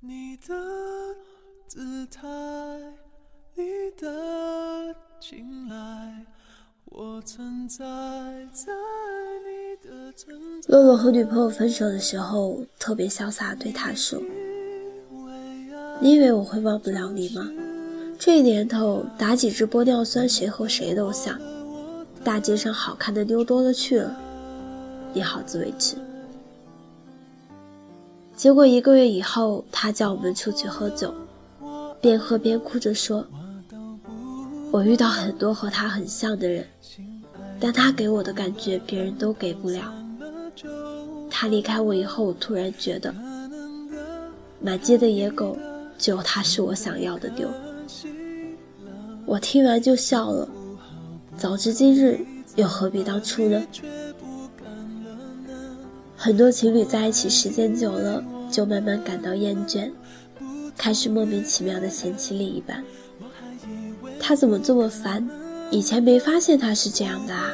你的姿态，你的青睐，我存在在你的存在。洛洛和女朋友分手的时候，特别潇洒，对他说：“你以为我会忘不了你吗？这年头，打几支玻尿酸，谁和谁都像。大街上好看的妞多了去了，你好自为之。”结果一个月以后，他叫我们出去喝酒，边喝边哭着说：“我遇到很多和他很像的人，但他给我的感觉别人都给不了。他离开我以后，我突然觉得，满街的野狗，只有他是我想要的丢。”我听完就笑了，早知今日，又何必当初呢？很多情侣在一起时间久了，就慢慢感到厌倦，开始莫名其妙的嫌弃另一半。他怎么这么烦？以前没发现他是这样的啊。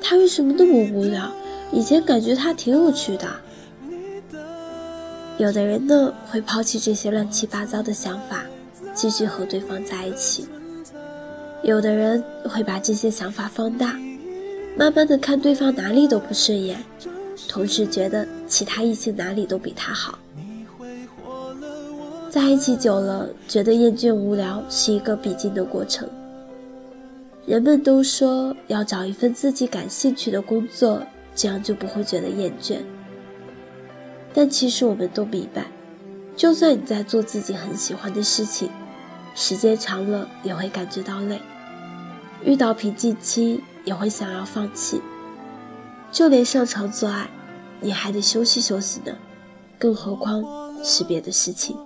他为什么那么无聊？以前感觉他挺有趣的。有的人呢，会抛弃这些乱七八糟的想法，继续和对方在一起；有的人会把这些想法放大。慢慢的看对方哪里都不顺眼，同时觉得其他异性哪里都比他好。在一起久了，觉得厌倦无聊是一个必经的过程。人们都说要找一份自己感兴趣的工作，这样就不会觉得厌倦。但其实我们都明白，就算你在做自己很喜欢的事情，时间长了也会感觉到累，遇到瓶颈期。也会想要放弃，就连上床做爱，你还得休息休息呢，更何况是别的事情。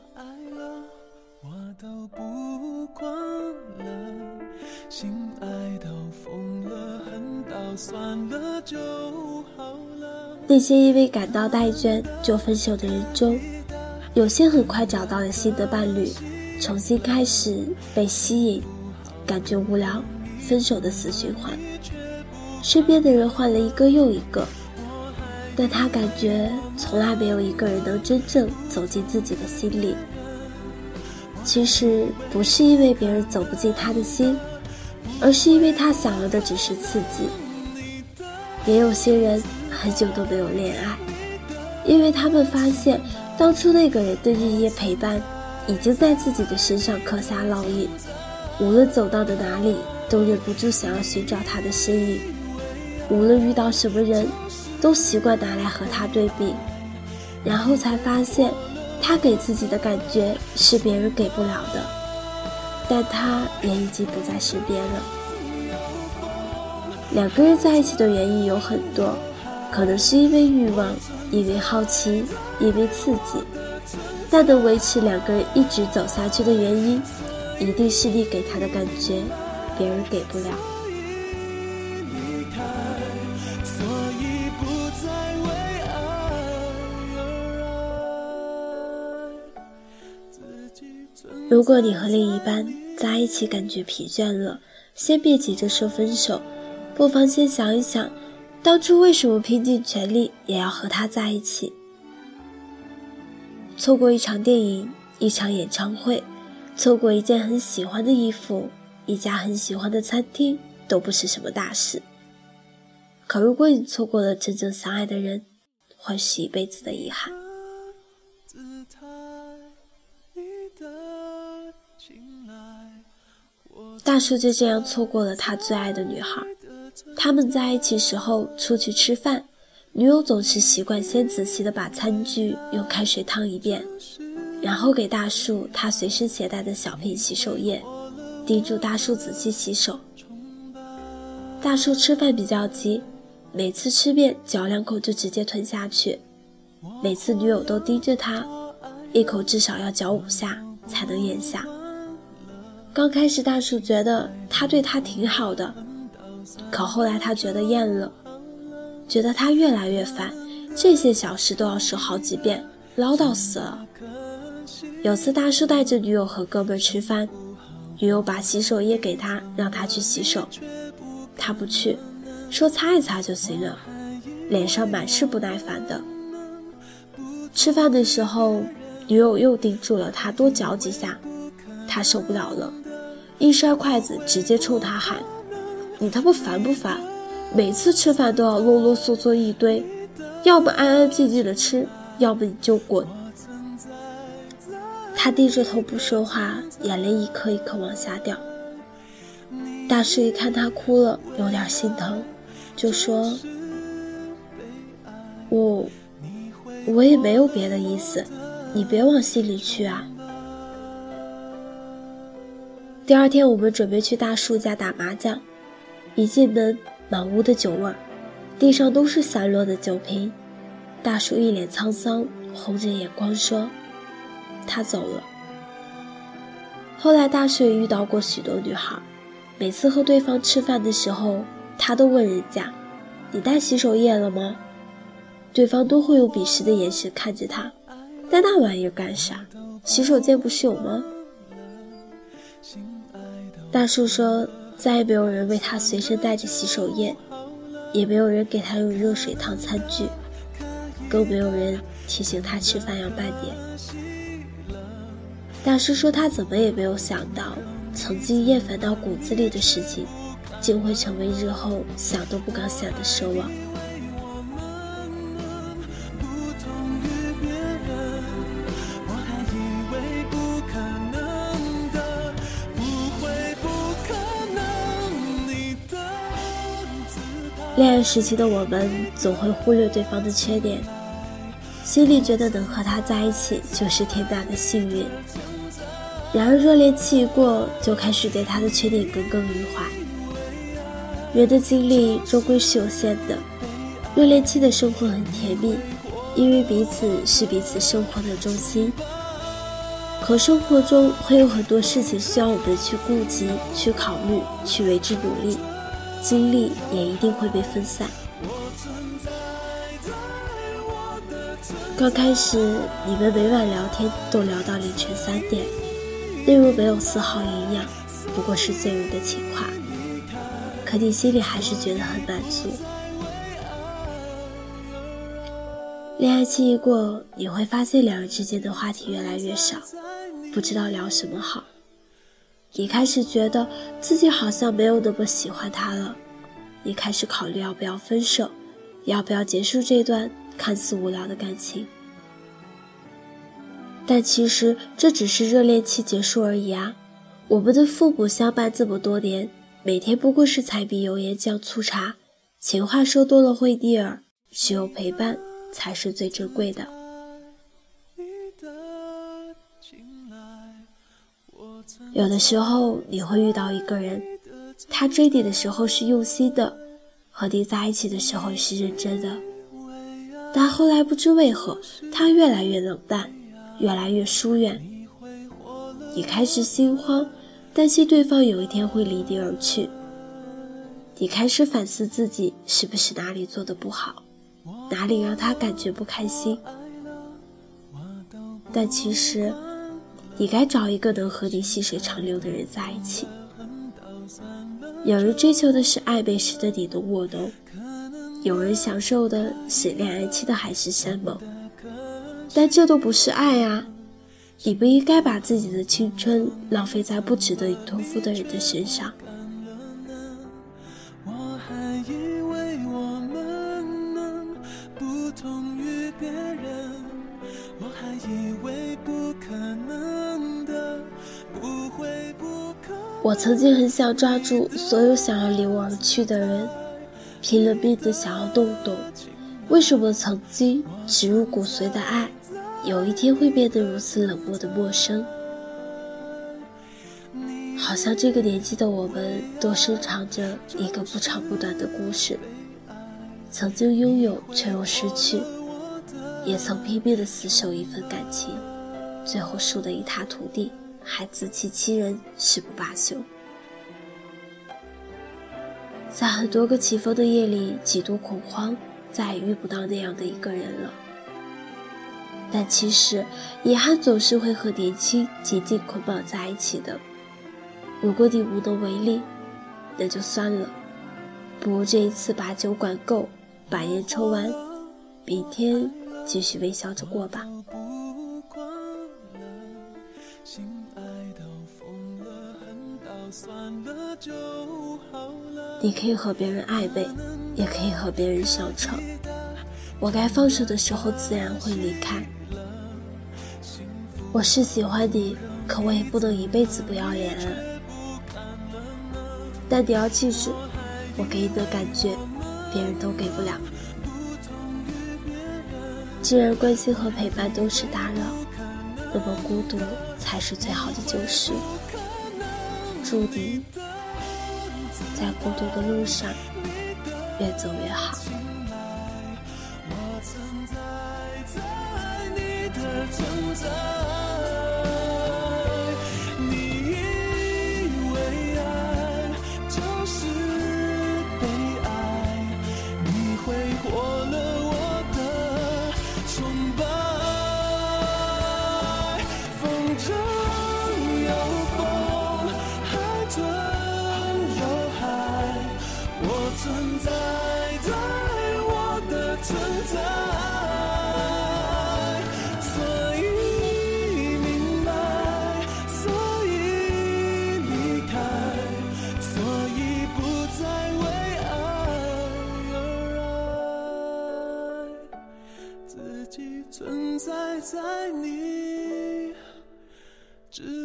那些因为感到怠倦就分手的人中，有些很快找到了新的伴侣，重新开始被吸引，感觉无聊。分手的死循环，身边的人换了一个又一个，但他感觉从来没有一个人能真正走进自己的心里。其实不是因为别人走不进他的心，而是因为他想要的只是刺激。也有些人很久都没有恋爱，因为他们发现当初那个人的日夜陪伴，已经在自己的身上刻下烙印，无论走到的哪里。都忍不住想要寻找他的身影，无论遇到什么人，都习惯拿来和他对比，然后才发现，他给自己的感觉是别人给不了的，但他也已经不在身边了。两个人在一起的原因有很多，可能是因为欲望，因为好奇，因为刺激，但能维持两个人一直走下去的原因，一定是你给他的感觉。别人给不了。如果你和另一半在一起感觉疲倦了，先别急着说分手，不妨先想一想，当初为什么拼尽全力也要和他在一起？错过一场电影，一场演唱会，错过一件很喜欢的衣服。一家很喜欢的餐厅都不是什么大事，可如果你错过了真正相爱的人，会是一辈子的遗憾。大叔就这样错过了他最爱的女孩。他们在一起时候出去吃饭，女友总是习惯先仔细的把餐具用开水烫一遍，然后给大叔他随身携带的小瓶洗手液。叮嘱大叔仔细洗手。大叔吃饭比较急，每次吃面嚼两口就直接吞下去。每次女友都盯着他，一口至少要嚼五下才能咽下。刚开始大叔觉得他对他挺好的，可后来他觉得厌了，觉得他越来越烦，这些小事都要说好几遍，唠叨死了。有次大叔带着女友和哥们吃饭。女友把洗手液给他，让他去洗手，他不去，说擦一擦就行了，脸上满是不耐烦的。吃饭的时候，女友又叮嘱了他多嚼几下，他受不了了，一摔筷子，直接冲他喊：“你他妈烦不烦？每次吃饭都要啰啰嗦嗦一堆，要么安安静静的吃，要么你就滚。”他低着头不说话，眼泪一颗一颗往下掉。大叔一看他哭了，有点心疼，就说：“我，我也没有别的意思，你别往心里去啊。”第二天，我们准备去大叔家打麻将，一进门，满屋的酒味儿，地上都是散落的酒瓶。大叔一脸沧桑，红着眼光说：“他走了。”后来，大叔也遇到过许多女孩。每次和对方吃饭的时候，他都问人家：“你带洗手液了吗？”对方都会用鄙视的眼神看着他，带那玩意儿干啥？洗手间不是有吗？大叔说：“再也没有人为他随身带着洗手液，也没有人给他用热水烫餐具，更没有人提醒他吃饭要慢点。”大叔说：“他怎么也没有想到。”曾经厌烦到骨子里的事情，竟会成为日后想都不敢想的奢望。恋爱时期的我们总会忽略对方的缺点，心里觉得能和他在一起就是天大的幸运。然而热恋期一过，就开始对他的缺点耿耿于怀。人的精力终归是有限的，热恋期的生活很甜蜜，因为彼此是彼此生活的中心。可生活中会有很多事情需要我们去顾及、去考虑、去为之努力，精力也一定会被分散。刚开始，你们每晚聊天都聊到凌晨三点。内容没有丝毫营养，不过是醉人的情话，可你心里还是觉得很满足。恋爱期一过，你会发现两人之间的话题越来越少，不知道聊什么好。你开始觉得自己好像没有那么喜欢他了，你开始考虑要不要分手，要不要结束这段看似无聊的感情。但其实这只是热恋期结束而已啊！我们的父母相伴这么多年，每天不过是柴米油盐酱醋茶，情话说多了会腻耳，只有陪伴才是最珍贵的。有的时候你会遇到一个人，他追你的时候是用心的，和你在一起的时候是认真的，但后来不知为何，他越来越冷淡。越来越疏远，你开始心慌，担心对方有一天会离你而去。你开始反思自己是不是哪里做的不好，哪里让他感觉不开心。但其实，你该找一个能和你细水长流的人在一起。有人追求的是暧昧时的你的我侬，有人享受的是恋爱期的海誓山盟。但这都不是爱啊！你不应该把自己的青春浪费在不值得你托付的人的身上。我曾经很想抓住所有想要离我而去的人，拼了命的想要动动。为什么曾经植入骨髓的爱？有一天会变得如此冷漠的陌生，好像这个年纪的我们都深藏着一个不长不短的故事，曾经拥有却又失去，也曾拼命的死守一份感情，最后输得一塌涂地，还自欺欺人，誓不罢休。在很多个起风的夜里，几度恐慌，再也遇不到那样的一个人了。但其实，遗憾总是会和年轻紧紧捆绑在一起的。如果你无能为力，那就算了，不如这一次把酒管够，把烟抽完，明天继续微笑着过吧。你可以和别人暧昧，也可以和别人上床。我该放手的时候，自然会离开。我是喜欢你，可我也不能一辈子不要脸啊。但你要记住，我给你的感觉，别人都给不了。既然关心和陪伴都是打扰，那么孤独才是最好的救赎。注定在孤独的路上越走越好。存在，在我的存在，所以明白，所以离开，所以不再为爱而爱，自己存在在你。只。